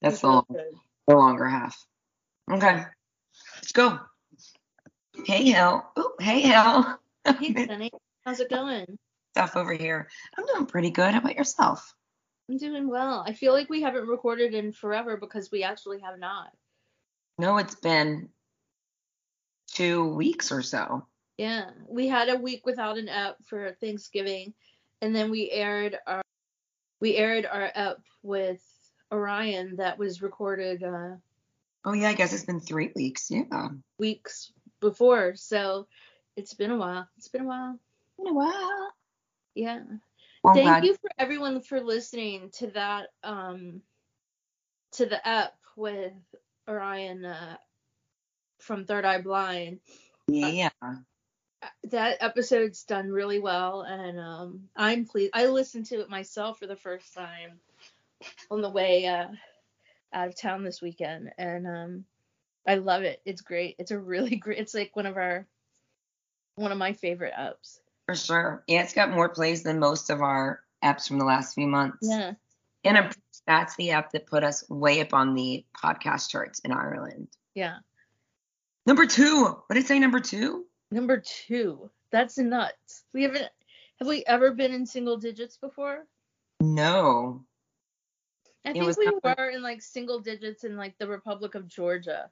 That's the, long, the longer half. Okay. Let's go. Hey, Hill. Oh, hey, Hill. Hey, Sunny. How's it going? Stuff over here. I'm doing pretty good. How about yourself? I'm doing well. I feel like we haven't recorded in forever because we actually have not. No, it's been two weeks or so. Yeah, we had a week without an app for Thanksgiving, and then we aired our we aired our app with Orion that was recorded uh, Oh, yeah, I guess it's been three weeks. Yeah. weeks before. So it's been a while. It's been a while. Been a while. Yeah. Well, Thank glad- you for everyone for listening to that um to the app with Orion uh, from Third Eye Blind. Yeah. That episode's done really well and um I'm pleased. I listened to it myself for the first time on the way uh out of town this weekend and um I love it. It's great. It's a really great it's like one of our one of my favorite apps. For sure. Yeah, it's got more plays than most of our apps from the last few months. Yeah. And I'm, that's the app that put us way up on the podcast charts in Ireland. Yeah. Number two. What did it say? Number two? Number two. That's nuts. We haven't have we ever been in single digits before? No. I think we number- were in like single digits in like the Republic of Georgia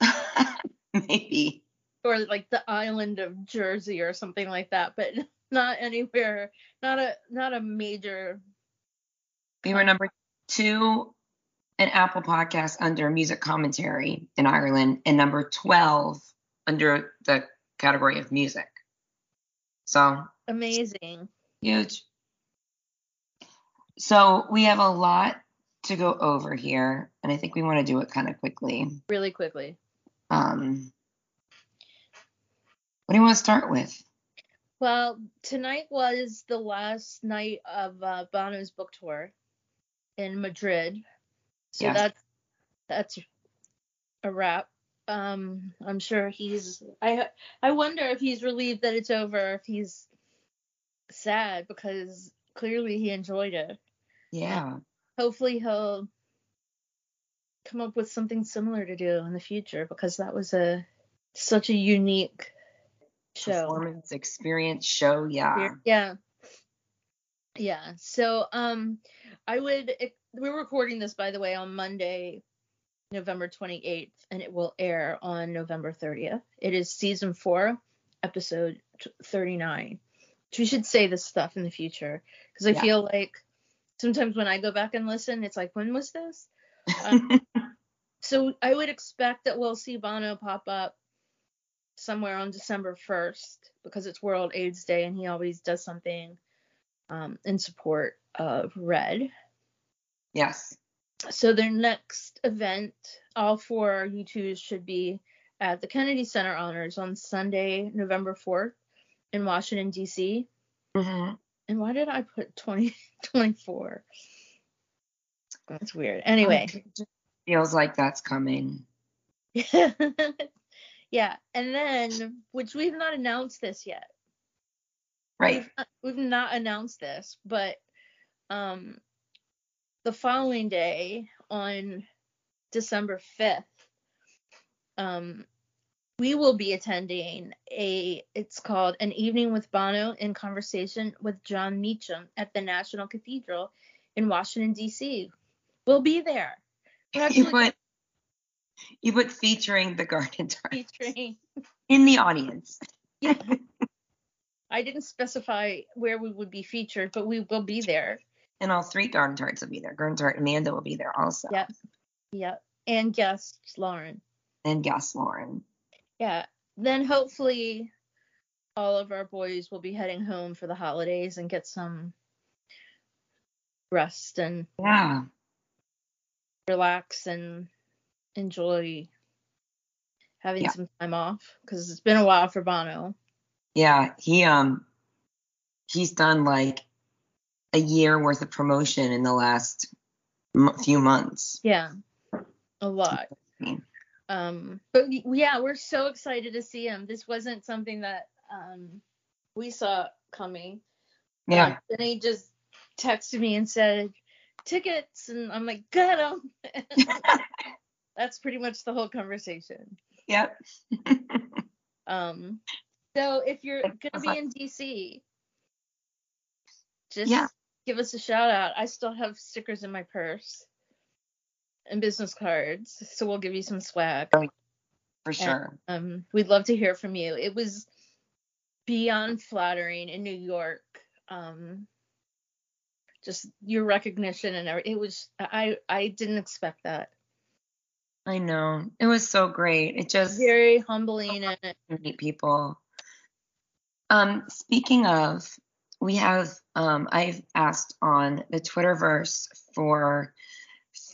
Maybe. or like the island of Jersey or something like that, but not anywhere, not a not a major. We were number two in Apple Podcasts under music commentary in Ireland, and number 12 under the category of music. So Amazing. huge. So we have a lot to go over here, and I think we want to do it kind of quickly. Really quickly. Um, what do you want to start with? Well, tonight was the last night of uh, Bono's book tour in Madrid. So Yes. that's that's a wrap. Um, I'm sure he's. I I wonder if he's relieved that it's over. If he's sad because clearly he enjoyed it. Yeah. Hopefully he'll come up with something similar to do in the future because that was a such a unique show. Performance experience show. Yeah. Yeah. Yeah. So um I would we're recording this by the way on Monday, November 28th and it will air on November 30th. It is season 4, episode 39. We should say this stuff in the future because I Yeah. feel like sometimes when I go back and listen it's like when was this? Um, so I would expect that we'll see Bono pop up somewhere on December 1st because it's World AIDS Day and he always does something um, in support of Red. yes. So their next event, all four U2s should be at the Kennedy Center Honors on Sunday, November 4th in Washington, D.C. hmm And why did I put 2024? That's weird. Anyway. Feels like that's coming. yeah, and then which we've not announced this yet. Right. We've not, we've not announced this, but um, the following day on December fifth, um, we will be attending a. It's called an evening with Bono in conversation with Jon Meacham at the National Cathedral in Washington D.C. We'll be there. You put you put featuring the garden tart featuring. in the audience. Yeah. I didn't specify where we would be featured, but we will be there. And all three garden tarts will be there. Garden tart Amanda will be there also. Yep. Yep. And guests, Lauren. And guest Lauren. Yeah. Then hopefully all of our boys will be heading home for the holidays and get some rest and Yeah. relax and enjoy having Yeah. some time off because it's been a while for Bono. Yeah. He um he's done like a year worth of promotion in the last m- few months. Yeah. A lot. Mean. Um, but yeah, we're so excited to see him. This wasn't something that um we saw coming. Yeah. And he just texted me and said, tickets, and I'm like, got them. That's pretty much the whole conversation. Yep. um, so if you're gonna be in DC, just Yeah. give us a shout out. I still have stickers in my purse and business cards, so we'll give you some swag. For sure. Um, we'd love to hear from you. It was beyond flattering in New York. Um, just your recognition and everything. It was I I didn't expect that. I know. It was so great. It just Very humbling and meet people. Um, speaking of, we have um, I've asked on the Twitterverse for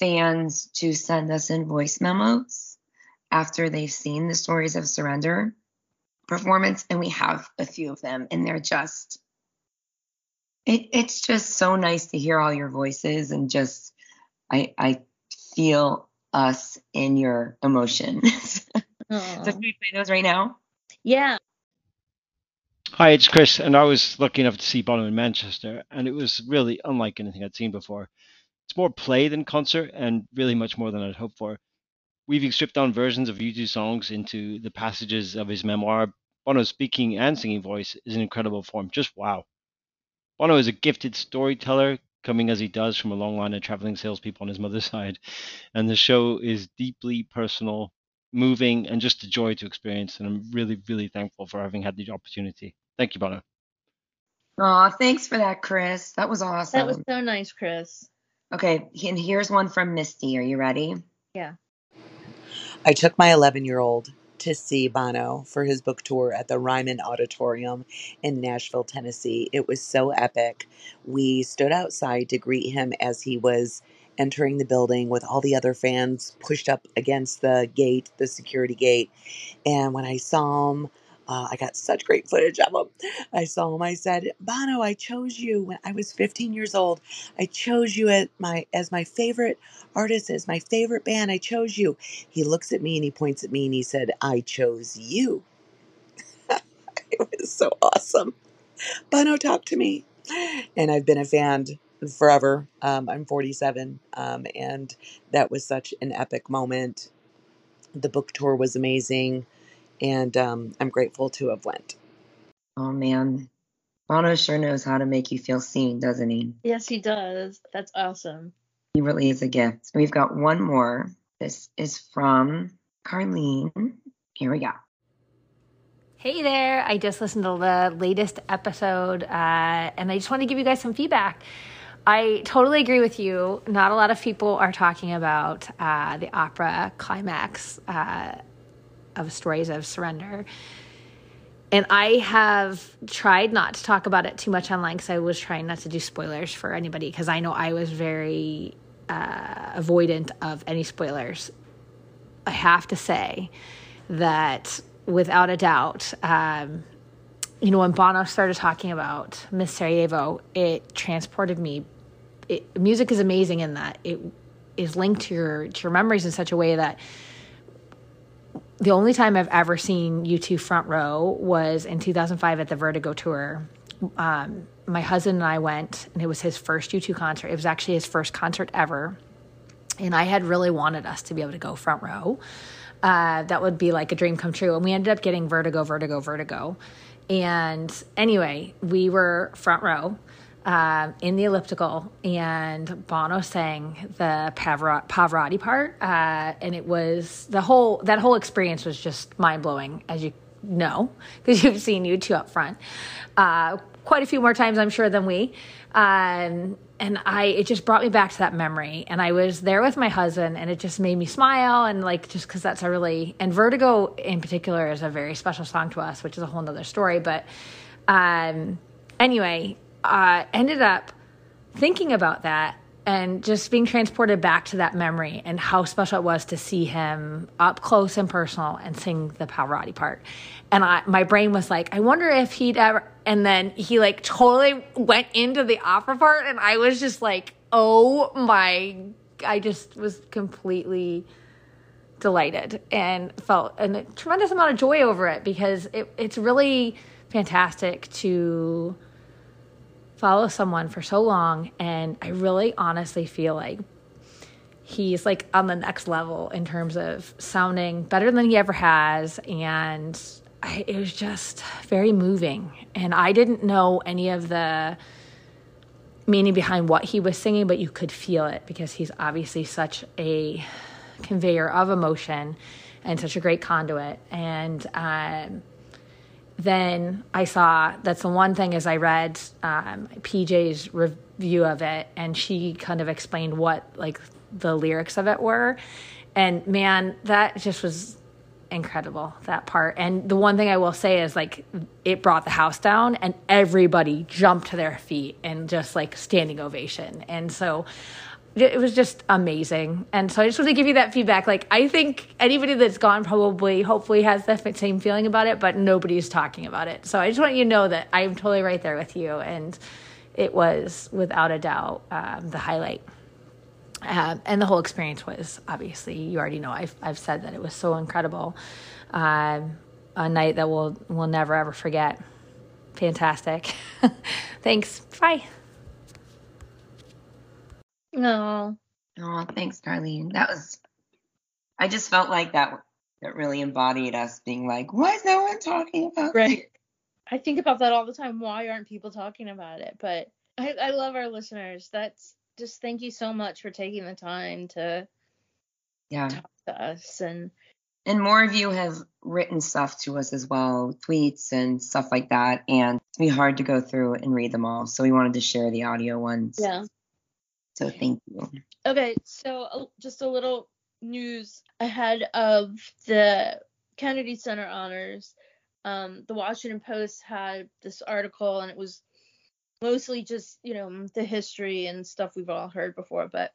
fans to send us in voice memos after they've seen the stories of surrender performance, and we have a few of them, and they're just it, it's just so nice to hear all your voices and just I I feel us in your emotion. so Aw. should we play those right now? yeah. Hi, it's Chris, and I was lucky enough to see Bono in Manchester, and it was really unlike anything I'd seen before. It's more play than concert, and really much more than I'd hoped for. Weaving stripped down versions of U2 songs into the passages of his memoir, Bono's speaking and singing voice is an incredible form. Just wow. Bono is a gifted storyteller, coming as he does from a long line of traveling salespeople on his mother's side, and the show is deeply personal, moving, and just a joy to experience. And I'm really, really thankful for having had the opportunity. Thank you, Bono. Aw, thanks for that, Chris. That was awesome. That was so nice, Chris. Okay, and here's one from Misty. Are you ready? Yeah. I took my 11 year old to see Bono for his book tour at the Ryman Auditorium in Nashville, Tennessee. It was so epic. We stood outside to greet him as he was entering the building with all the other fans pushed up against the gate, the security gate. And when I saw him, uh, I got such great footage of him. I saw him. I said, "Bono, I chose you when I was 15 years old. I chose you at my as my favorite artist, as my favorite band. I chose you." He looks at me and he points at me and he said, "I chose you." it was so awesome. Bono, talk to me. And I've been a fan forever. Um, I'm 47, um, and that was such an epic moment. The book tour was amazing, and um, I'm grateful to have went. Oh man, Bono sure knows how to make you feel seen, doesn't he? Yes, he does. That's awesome. He really is a gift. We've got one more. This is from Carlene. Here we go. Hey there, I just listened to the latest episode uh, and I just want to give you guys some feedback. I totally agree with you. Not a lot of people are talking about uh, the opera climax uh, of Stories of Surrender. And I have tried not to talk about it too much online because I was trying not to do spoilers for anybody because I know I was very uh, avoidant of any spoilers. I have to say that without a doubt, um, you know, when Bono started talking about Miss Sarajevo, it transported me. It, music is amazing in that it is linked to your to your memories in such a way that the only time I've ever seen U2 front row was in 2005 at the Vertigo tour. Um, my husband and I went, and it was his first U2 concert. It was actually his first concert ever, and I had really wanted us to be able to go front row. Uh, that would be like a dream come true. And we ended up getting vertigo, vertigo, vertigo. And anyway, we were front row um, in the elliptical, and Bono sang the Pavarotti part, uh, and it was the whole that whole experience was just mind blowing, as you know, because you've seen U2 up front uh, quite a few more times, I'm sure, than we. Um, and I, it just brought me back to that memory. And I was there with my husband, and it just made me smile. And like, just because that's a really, and Vertigo in particular is a very special song to us, which is a whole nother story. But um, anyway, uh, ended up thinking about that and just being transported back to that memory and how special it was to see him up close and personal and sing the Pavarotti part. And I, my brain was like, I wonder if he'd ever. And then he like totally went into the opera part, and I was just like, oh my! I just was completely delighted and felt a tremendous amount of joy over it because it, it's really fantastic to follow someone for so long and I really honestly feel like he's like on the next level in terms of sounding better than he ever has and I, it was just very moving. And I didn't know any of the meaning behind what he was singing but you could feel it because he's obviously such a conveyor of emotion and such a great conduit. And um, then I saw that's the one thing is I read um, PJ's review of it, and she kind of explained what like the lyrics of it were, and man, that just was incredible that part. And the one thing I will say is like it brought the house down, and everybody jumped to their feet and just like standing ovation. And so it was just amazing. And so I just want to give you that feedback. Like, I think anybody that's gone probably, hopefully, has the same feeling about it, but nobody's talking about it. So I just want you to know that I'm totally right there with you. And it was, without a doubt, um, the highlight. Um, and the whole experience was obviously, you already know, I've, I've said that it was so incredible. Um, a night that we'll, we'll never ever forget. Fantastic. Thanks. Bye. No. Oh, thanks, Carlene. That was. I just felt like that. That really embodied us being like, why is no one talking about right? It? I think about that all the time. Why aren't people talking about it? But I, I love our listeners. That's just thank you so much for taking the time to yeah talk to us and and more of you have written stuff to us as well, tweets and stuff like that. And it's be hard to go through and read them all. So we wanted to share the audio ones. Yeah. So thank you. Okay, so uh, just a little news ahead of the Kennedy Center honors. Um, the Washington Post had this article, and it was mostly just you know the history and stuff we've all heard before. But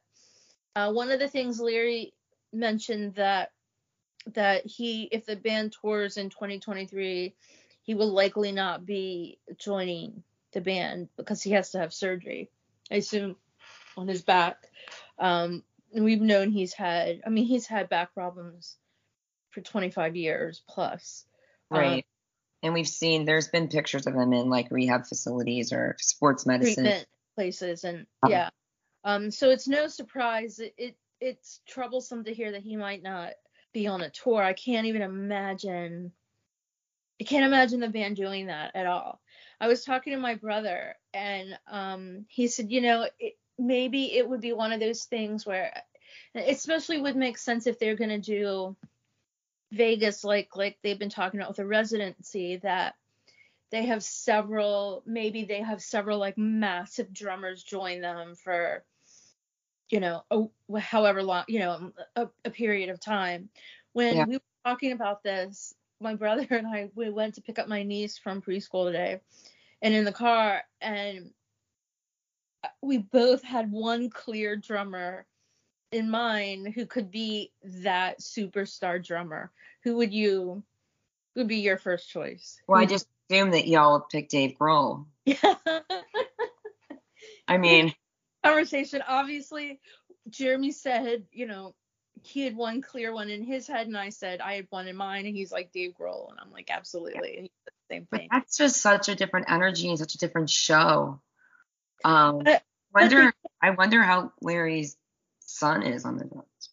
uh, one of the things Larry mentioned that that he, if the band tours in 2023, he will likely not be joining the band because he has to have surgery. I assume on his back. Um, and we've known he's had, I mean, he's had back problems for 25 years plus. Right. Um, and we've seen there's been pictures of him in like rehab facilities or sports medicine places, and uh-huh. yeah. Um, so it's no surprise. It, it it's troublesome to hear that he might not be on a tour. I can't even imagine. I can't imagine the band doing that at all. I was talking to my brother, and um, he said, you know, it, maybe it would be one of those things where especially would make sense if they're going to do Vegas like like they've been talking about with a residency that they have several maybe they have several like massive drummers join them for you know a, however long you know a, a period of time when yeah. we were talking about this my brother and I we went to pick up my niece from preschool today and in the car and we both had one clear drummer in mind who could be that superstar drummer. Who would you who would be your first choice? Well, I just assume that y'all would pick Dave Grohl. Yeah. I mean conversation. Obviously, Jeremy said, you know, he had one clear one in his head, and I said I had one in mine, and he's like Dave Grohl, and I'm like, absolutely, yeah. same thing. But that's just such a different energy and such a different show. Um, I wonder. I wonder how Larry's son is on the drums.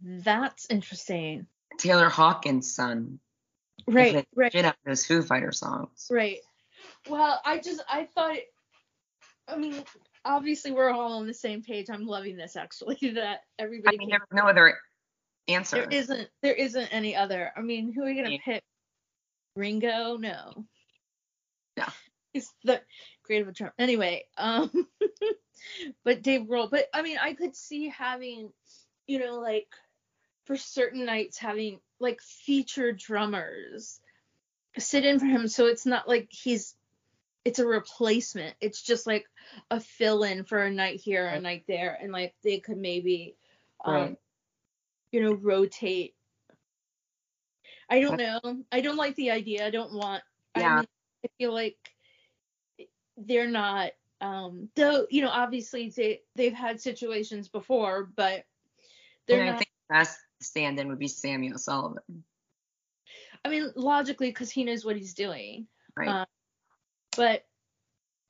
That's interesting. Taylor Hawkins' son. Right. Right. Did up those Foo Fighter songs. Right. Well, I just I thought. I mean, obviously we're all on the same page. I'm loving this actually. That everybody. I mean, there's no other answer. There isn't. There isn't any other. I mean, who are you gonna pick? Ringo? No. No. He's the creative term. Anyway, um, but Dave Grohl. But I mean, I could see having, you know, like for certain nights having like featured drummers sit in for him, so it's not like he's it's a replacement. It's just like a fill in for a night here, a night there, and like they could maybe, um, right. you know, rotate. I don't know. I don't like the idea. I don't want. Yeah. I, mean, I feel like they're not um though you know obviously they they've had situations before but they're and not I think the best stand-in would be Sam O'Sullivan. I mean logically because he knows what he's doing. Right. Um, but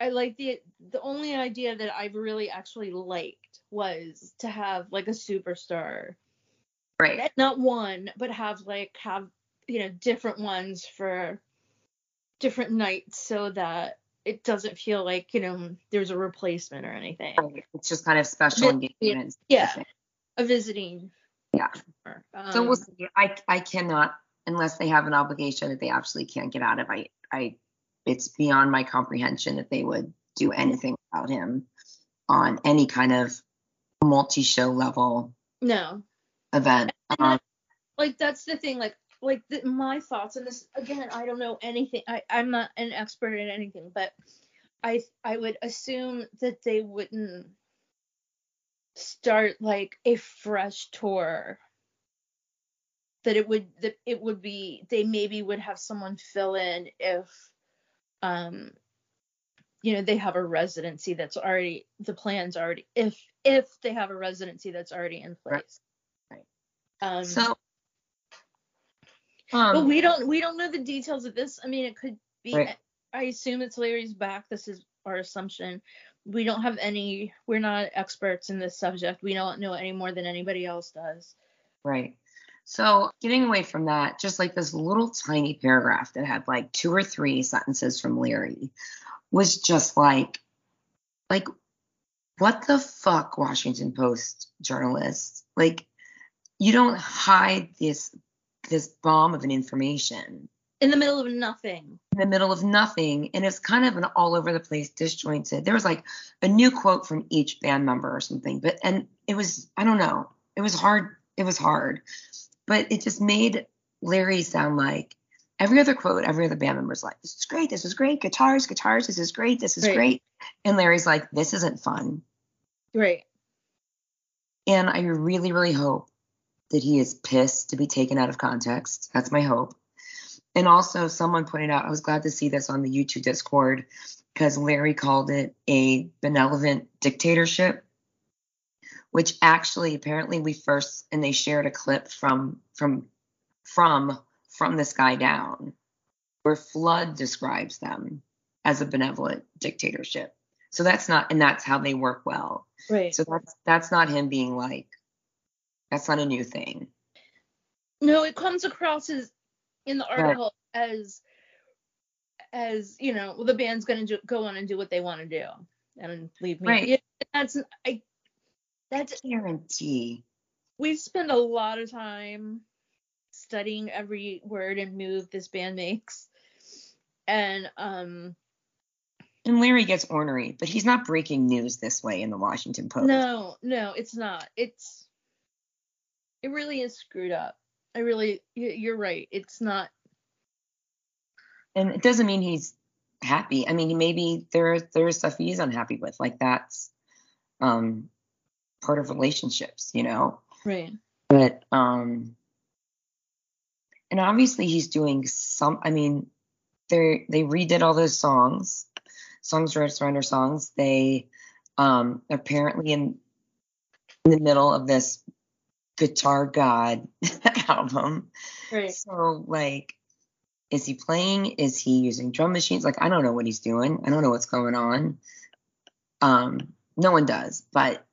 I like the the only idea that I've really actually liked was to have like a superstar, Right. not one, but have like have you know different ones for different nights so that it doesn't feel like you know there's a replacement or anything. Right. It's just kind of special engagements. Yeah. A visiting. Yeah. Um, So we'll see. I I cannot unless they have an obligation that they absolutely can't get out of. I I it's beyond my comprehension that they would do anything about him on any kind of multi-show level no. event. Um, like that's the thing like like the, my thoughts on this again i don't know anything I, i'm not an expert in anything but i i would assume that they wouldn't start like a fresh tour that it would that it would be they maybe would have someone fill in if um you know they have a residency that's already the plan's already if if they have a residency that's already in Right. place Right. um so but um, we don't we don't know the details of this. I mean, it could be. Right. I assume it's Larry's back. This is our assumption. We don't have any. We're not experts in this subject. We don't know any more than anybody else does. Right. So getting away from that, just like this little tiny paragraph that had like two or three sentences from Larry was just like, like, what the fuck, Washington Post journalists? Like, you don't hide this this bomb of an information In the middle of nothing. in the middle of nothing and it's kind of an all over the place disjointed there was like a new quote from each band member or something but and it was i don't know it was hard it was hard but it just made larry sound like every other quote every other band member's like this is great this is great guitars guitars this is great this is Right. great and larry's like this isn't fun Right. and i really really hope that he is pissed to be taken out of context that's my hope and also, someone pointed out, I was glad to see this on the U2 Discord because Larry called it a benevolent dictatorship, which actually apparently we first and they shared a clip from from from from the sky down, where Flood describes them as a benevolent dictatorship. So that's not, and that's how they work well. Right. So that's that's not him being like, that's not a new thing. no, it comes across as in the Right. article as as you know well, the band's gonna do, go on and do what they want to do and leave me. Right. Yeah, that's I. That's Guarantee. We spend a lot of time studying every word and move this band makes and um And Larry gets ornery, but he's not breaking news this way in the Washington Post. no no it's not it's it really is screwed up i really you're right it's not And it doesn't mean he's happy. I mean, maybe there there's stuff he's unhappy with. Like that's um part of relationships, you know. right But um and obviously he's doing some I mean, they they redid all those songs, songs right surrender songs. They um apparently in in the middle of this Guitar God album. right So like, is he playing? Is he using drum machines? Like, I don't know what he's doing. I don't know what's going on. Um, no one does, but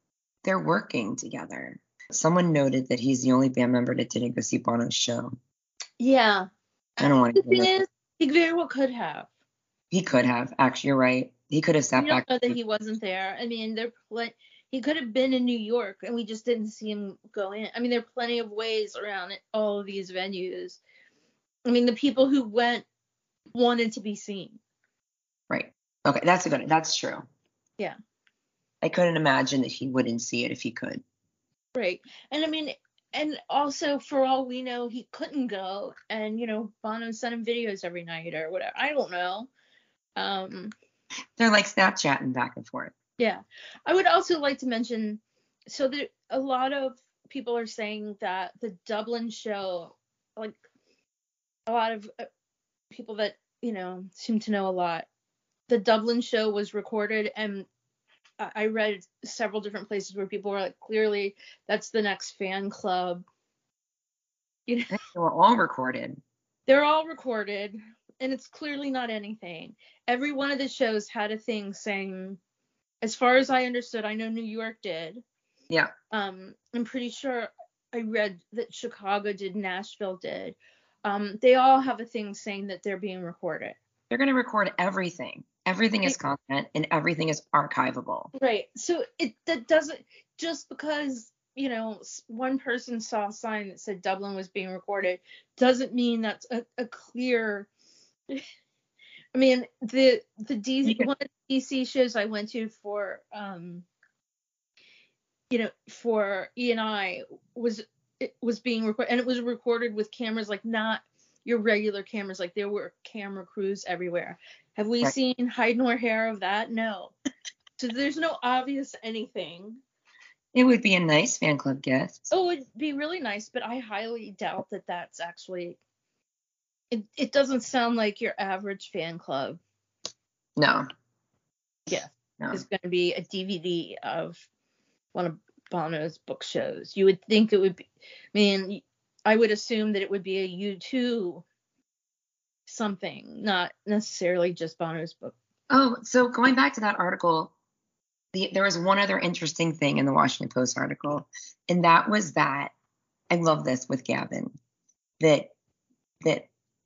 they're working together. Someone noted that he's the only band member that didn't go see Bono's show. yeah I don't want to. the thing is he very well could have He could have. Actually, you're right. He could have sat we don't back. know that he wasn't there i mean they're pl- he could have been in new york and we just didn't see him go in i mean there are plenty of ways around it, all of these venues i mean the people who went wanted to be seen Right. Okay, that's a good. That's true. Yeah. I couldn't imagine that he wouldn't see it if he could. Right. And I mean, and also for all we know, he couldn't go. And, you know, Bono sent him videos every night or whatever. I don't know. Um, They're like Snapchatting back and forth. Yeah. I would also like to mention so that a lot of people are saying that the Dublin show, like a lot of uh, people that, you know, seem to know a lot, the Dublin show was recorded and I I read several different places where people were like, clearly that's the next fan club. You know, They were all recorded. they're all recorded. and it's clearly not anything. Every one of the shows had a thing saying, as far as I understood, I know New York did. Yeah. Um, I'm pretty sure I read that Chicago did, Nashville did. Um, they all have a thing saying that they're being recorded. They're going to record everything. Everything is content and everything is archivable. Right. So it that doesn't just because you know one person saw a sign that said Dublin was being recorded doesn't mean that's a, a clear. I mean the the D, You can- one of the DC shows I went to for um you know for E and I was it was being recorded and it was recorded with cameras like not your regular cameras like there were camera crews everywhere. Have we Right. seen hide nor hair of that? No. So there's no obvious anything. It would be a nice fan club guest Oh, it'd be really nice, but I highly doubt that that's actually. It it doesn't sound like your average fan club No. Yeah. No. is going to be a DVD of one of Bono's book shows. You would think it would be. I mean, I would assume that it would be a U2 something, not necessarily just Bono's book. Oh, so going back to that article, the, there was one other interesting thing in the Washington Post article, and that was that I love this with Gavin that that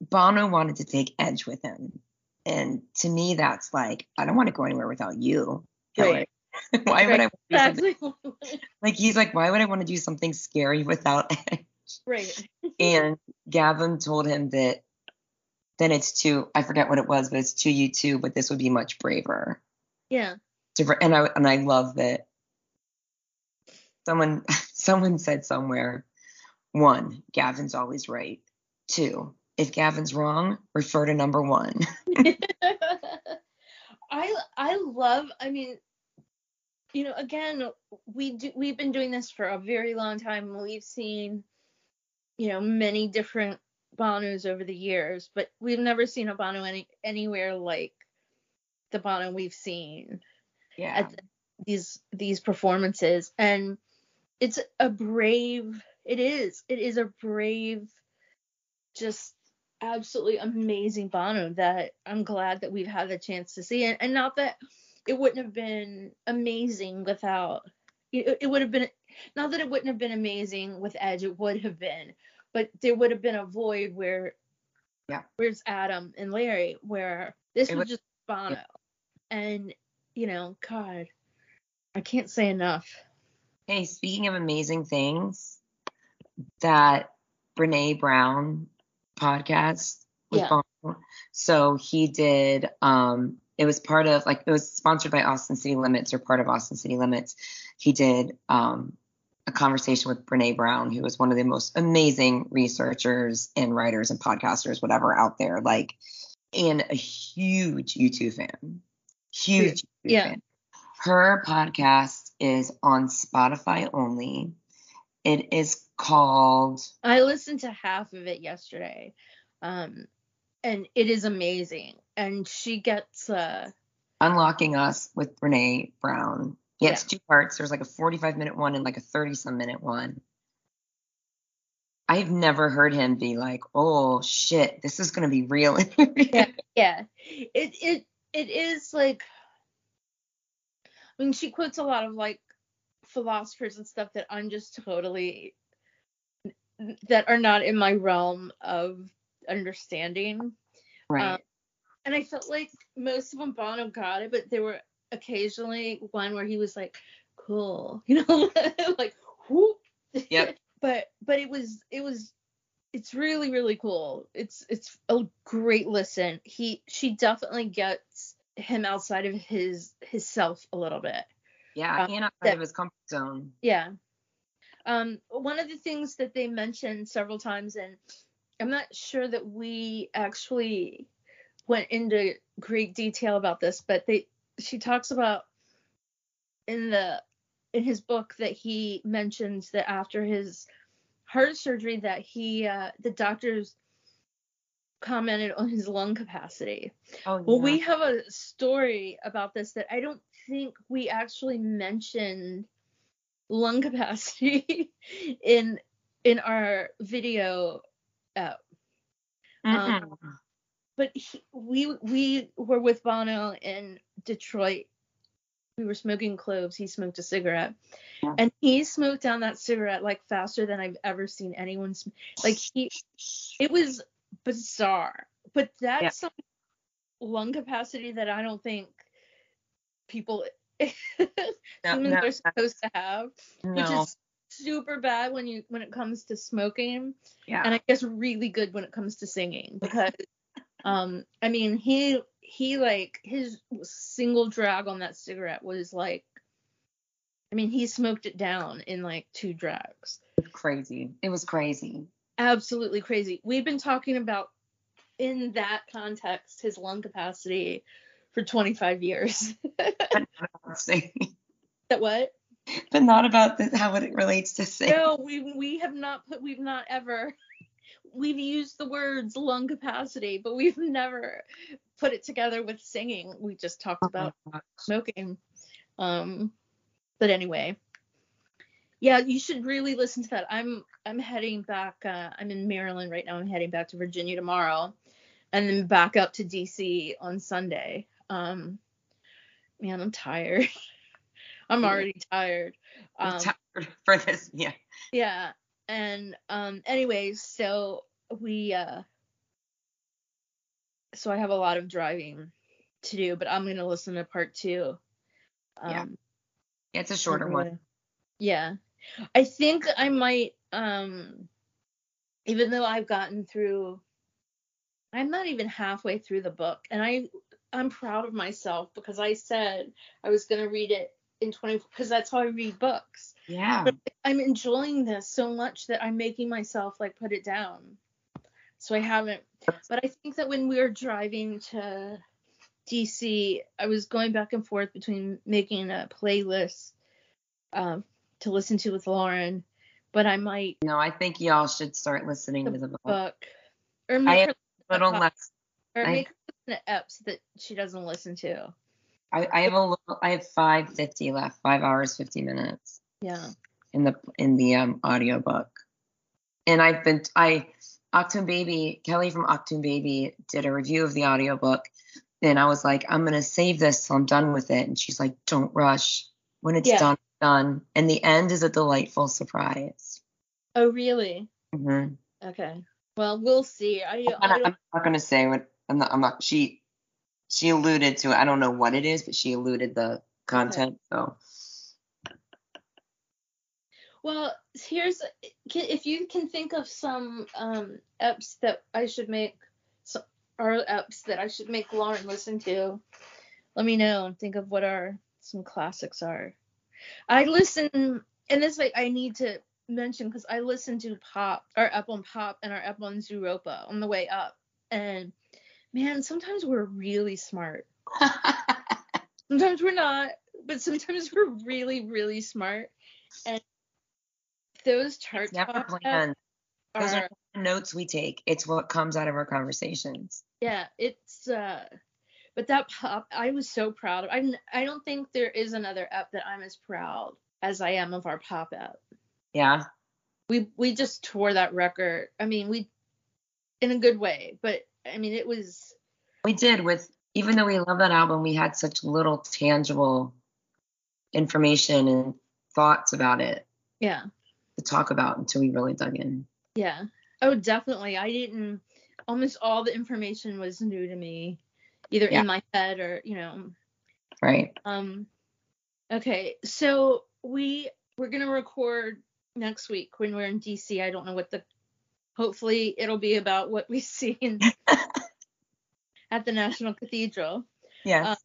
Bono wanted to take Edge with him, and to me that's like I don't want to go anywhere without you. Hillary. why would I want to Exactly. like he's like why would I want to do something scary without Edge? right. and Gavin told him that then it's too I forget what it was, but it's too you too, but this would be much braver. Yeah. to and I and I love that someone someone said somewhere one Gavin's always right two if Gavin's wrong refer to number one. I I love I mean you know again we do we've been doing this for a very long time. We've seen you know many different Bonos over the years but we've never seen a Bono any anywhere like the Bono we've seen yeah. at these these performances. And it's a brave it is it is a brave just absolutely amazing Bono that I'm glad that we've had the chance to see and, and not that it wouldn't have been amazing without it, it would have been not that it wouldn't have been amazing with Edge it would have been. But there would have been a void where Yeah. where's Adam and Larry where this It was would- just Bono. And you know God I can't say enough. Hey speaking of amazing things that Brene Brown podcast with Yeah. Bono. so he did um it was part of like it was sponsored by Austin City Limits or part of Austin City Limits he did um a conversation with Brene Brown, who is one of the most amazing researchers and writers and podcasters, whatever, out there. Like, and a huge U2 fan. Huge U2 Yeah. fan. Her podcast is on Spotify only. It is called I listened to half of it yesterday, um, and it is amazing. And she gets, uh, Unlocking Us with Brene Brown. Yeah, it's two parts. There's like a 45 minute one and like a 30 some minute one. I've never heard him be like, "Oh shit, this is gonna be real." yeah, yeah, it it it is like, I mean, she quotes a lot of like philosophers and stuff that I'm just totally that are not in my realm of understanding. right. Um, and I felt like most of them Bono got it, but there were occasionally one where he was like, "Cool," you know, like whoop. Yep. but but it was it was it's really really cool. It's it's a great listen. He she definitely gets him outside of his his self a little bit. yeah, uh, and outside that- of his comfort zone. Yeah. Um, one of the things that they mentioned several times, and I'm not sure that we actually went into great detail about this, but they she talks about in the in his book that he mentions that after his heart surgery that he uh, the doctors commented on his lung capacity. Oh, Well, we have a story about this that I don't think we actually mentioned lung capacity in in our video. Uh, Mm-mm. but he, we we were with Bono in Detroit. We were smoking cloves. He smoked a cigarette, Yeah. and he smoked down that cigarette like faster than I've ever seen anyone. Sm- like he, it was bizarre. But that's Yeah. some lung capacity that I don't think people No, humans no, are supposed to have, which is super bad when you when it comes to smoking yeah. and I guess really good when it comes to singing because um I mean he he like his single drag on that cigarette was like I mean he smoked it down in like two drags. crazy. It was crazy. Absolutely crazy. We've been talking about in that context his lung capacity for 25 years. that what? but not about the, how it relates to singing. No, we we have not put we've not ever we've used the words lung capacity, but we've never put it together with singing. We just talked about smoking. Um but anyway. Yeah, you should really listen to that. I'm I'm heading back uh I'm in Maryland right now. I'm heading back to Virginia tomorrow and then back up to DC on Sunday. Um man, I'm tired. I'm already tired. Um, tired for this. Yeah. yeah and um anyways so we uh so i have a lot of driving to do but i'm gonna listen to part two um Yeah. It's a shorter one. yeah i think i might um even though i've gotten through i'm not even halfway through the book and i i'm proud of myself because i said i was gonna read it in 20 because that's how i read books Yeah. but I'm enjoying this so much that I'm making myself like put it down. So I haven't. But I think that when we were driving to DC, I was going back and forth between making a playlist um, to listen to with Lauren, but I might No, I think y'all should start listening to the book. book or I make am her a little less. or I- make her listen to eps that she doesn't listen to. I, I have a little. I have five fifty left. Five hours fifty minutes Yeah. in the in the um audio book, And I've been I Achtung Baby Kelly from Achtung Baby did a review of the audiobook, and I was like, I'm gonna save this till I'm done with it. And she's like, Don't rush. When it's Yeah. done, it's done. And the end is a delightful surprise. Oh really? hmm Okay. Well, we'll see. I, I'm, not, don't, I'm not gonna say what I'm not. I'm not. She she alluded to. I don't know what it is, but she alluded the content. So Well, here's if you can think of some um apps that I should make, so, or apps that I should make Lauren listen to. Let me know and think of what our some classics are. I listen, and this like I need to mention because I listen to Pop, our app on Pop, and our app on Zooropa on the way up, and man, sometimes we're really smart. Sometimes we're not, but sometimes we're really, really smart. And those chart it's never planned. Those are, are notes we take. It's what comes out of our conversations. yeah, it's uh but that pop I was so proud of. I I don't think there is another app that I'm as proud as I am of our pop app. Yeah. We we just tore that record. I mean, we in a good way, but I mean it was We did with even though we love that album, we had such little tangible information and thoughts about it yeah. to talk about until we really dug in. Yeah. Oh, definitely. I didn't. Almost all the information was new to me, either Yeah. in my head or you know. Right. Um. Okay, so we we're gonna record next week when we're in DC. I don't know what the. Hopefully, it'll be about what we see in, at the National Cathedral. Yes.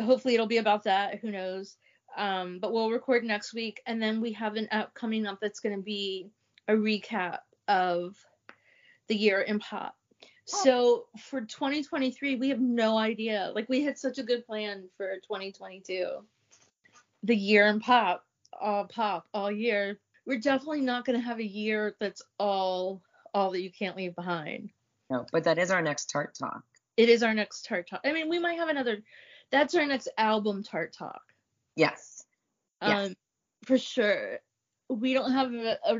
hopefully it'll be about that. Who knows? Um but we'll record next week and then we have an app coming up that's going to be a recap of the year in pop. So for 2023 we have no idea. Like we had such a good plan for 2022 the year in pop all pop all year we're definitely not going to have a year that's all all that you can't leave behind no, but that is our next tart talk. it is our next tart talk i mean we might have another that's our next album tart talk Yes. Yes. um for sure we don't have a, a,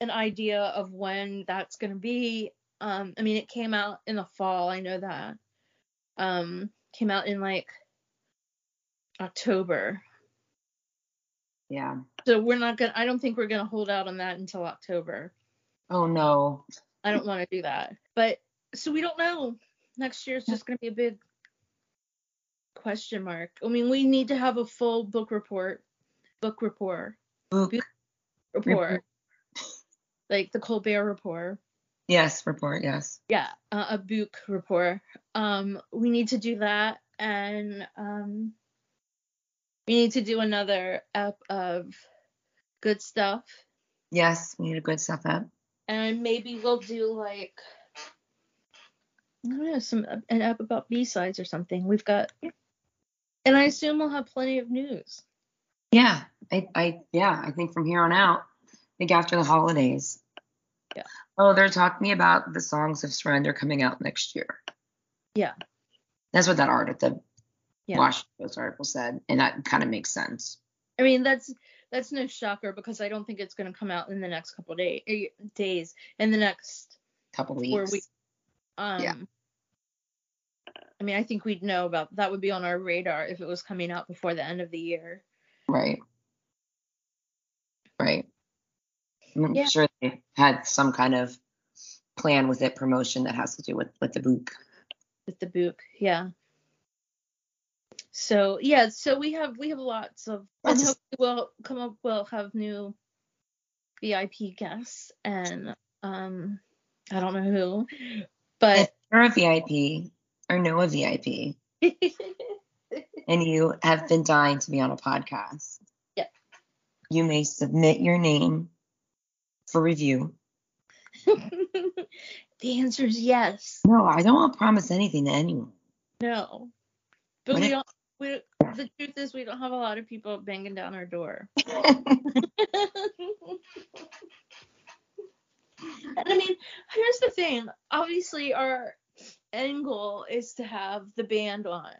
an idea of when that's going to be Um, I mean, it came out in the fall. I know that. Um, came out in like October. Yeah. So we're not gonna. I don't think we're gonna hold out on that until October. Oh no. I don't want to do that. But so we don't know. Next year is just gonna be a big question mark. I mean, we need to have a full book report. Book report. Book. Report. Like the Colbert report. Yes, report. Yes. Yeah, uh, a book report. Um, we need to do that, and um, we need to do another app of good stuff, Yes, we need a good stuff up. and maybe we'll do like I don't know some an app about B sides or something. We've got, and I assume we'll have plenty of news. Yeah. I, I yeah, I think from here on out, I think after the holidays. Yeah. Oh, they're talking about the songs of surrender coming out next year. Yeah. That's what that art at the Yeah. Washington Post article said, and that kind of makes sense. I mean, that's that's no shocker because I don't think it's going to come out in the next couple of day, days. In the next Couple weeks. four weeks. Um, Yeah. I mean, I think we'd know about that would be on our radar if it was coming out before the end of the year. Right. Right. I'm Yeah. sure they had some kind of plan with it, promotion that has to do with with the book. with the book yeah so yeah so we have we have lots of and hopefully we'll come up we'll have new vip guests and um i don't know who If but you're a VIP or know a VIP and you have been dying to be on a podcast, Yeah. you may submit your name for review. the answer is yes No, I don't want to promise anything to anyone. no but What we if- don't we, the truth is we don't have a lot of people banging down our door And I mean, here's the thing. Obviously, our end goal is to have the band on.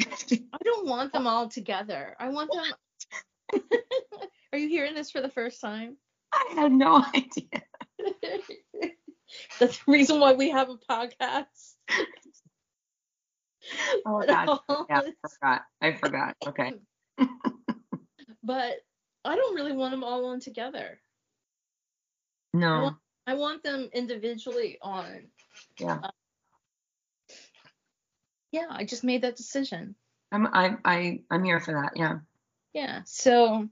I don't want them all together. I want them. Are you hearing this for the first time? I had no idea. That's the reason why we have a podcast. Oh god. Yeah, I forgot. I forgot. Okay. but I don't really want them all on together. No. I want them individually on. Yeah. Yeah, I just made that decision. I'm I I I'm here for that. Yeah. yeah so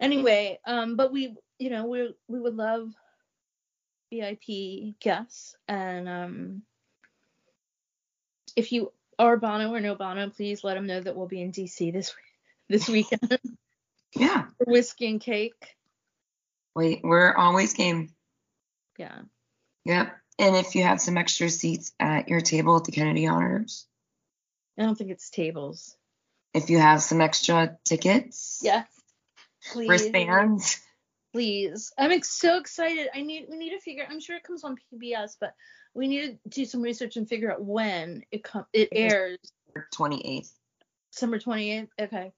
anyway um but we you know we we would love vip guests and um if you are bono or no bono please let them know that we'll be in dc this this weekend. Yeah. whiskey and cake. Wait, we're always game. yeah. Yep. And if you have some extra seats at your table at the Kennedy Honors, i don't think it's tables. If you have some extra tickets, yes please. wristbands, please i'm ex- so excited i need we need to figure i'm sure it comes on pbs but we need to do some research and figure out when it com- it airs 28th. December 28th. Okay.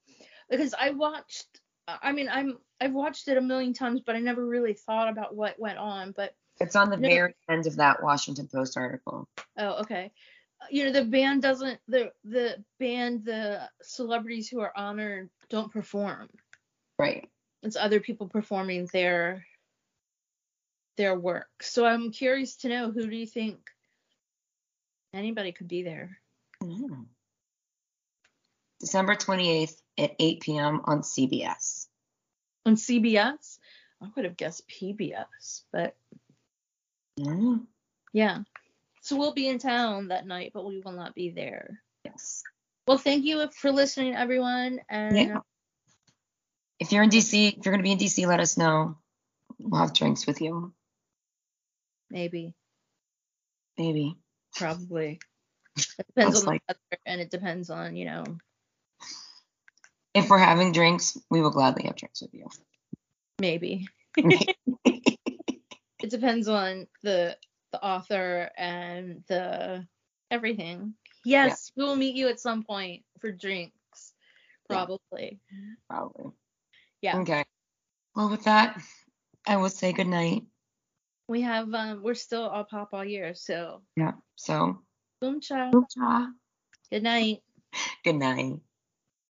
Because I watched I mean I'm I've watched it a million times but I never really thought about what went on but It's on the No. very end of that Washington Post article. oh okay. You know the band doesn't the the band the celebrities who are honored don't perform. Right. It's other people performing their their work. So I'm curious to know who do you think anybody could be there? Mm. December 28th at 8 p.m. on CBS. On CBS? I would have guessed PBS, but Mm. Yeah. So we'll be in town that night, but we will not be there. Yes. Well, thank you for listening, everyone. And Yeah. If you're in DC, if you're going to be in DC, let us know. We'll have drinks with you. maybe, Maybe. probably. It depends on the weather, and it depends on, you know, If we're having drinks, we will gladly have drinks with you. maybe. It depends on the the author and the everything. Yes, we will meet you at some point for drinks, Yeah. probably. Yeah. Okay. Well, with that, I will say good night. We have um we're still all pop all year, so Yeah. So, boom cha. cha. Good night. Good night.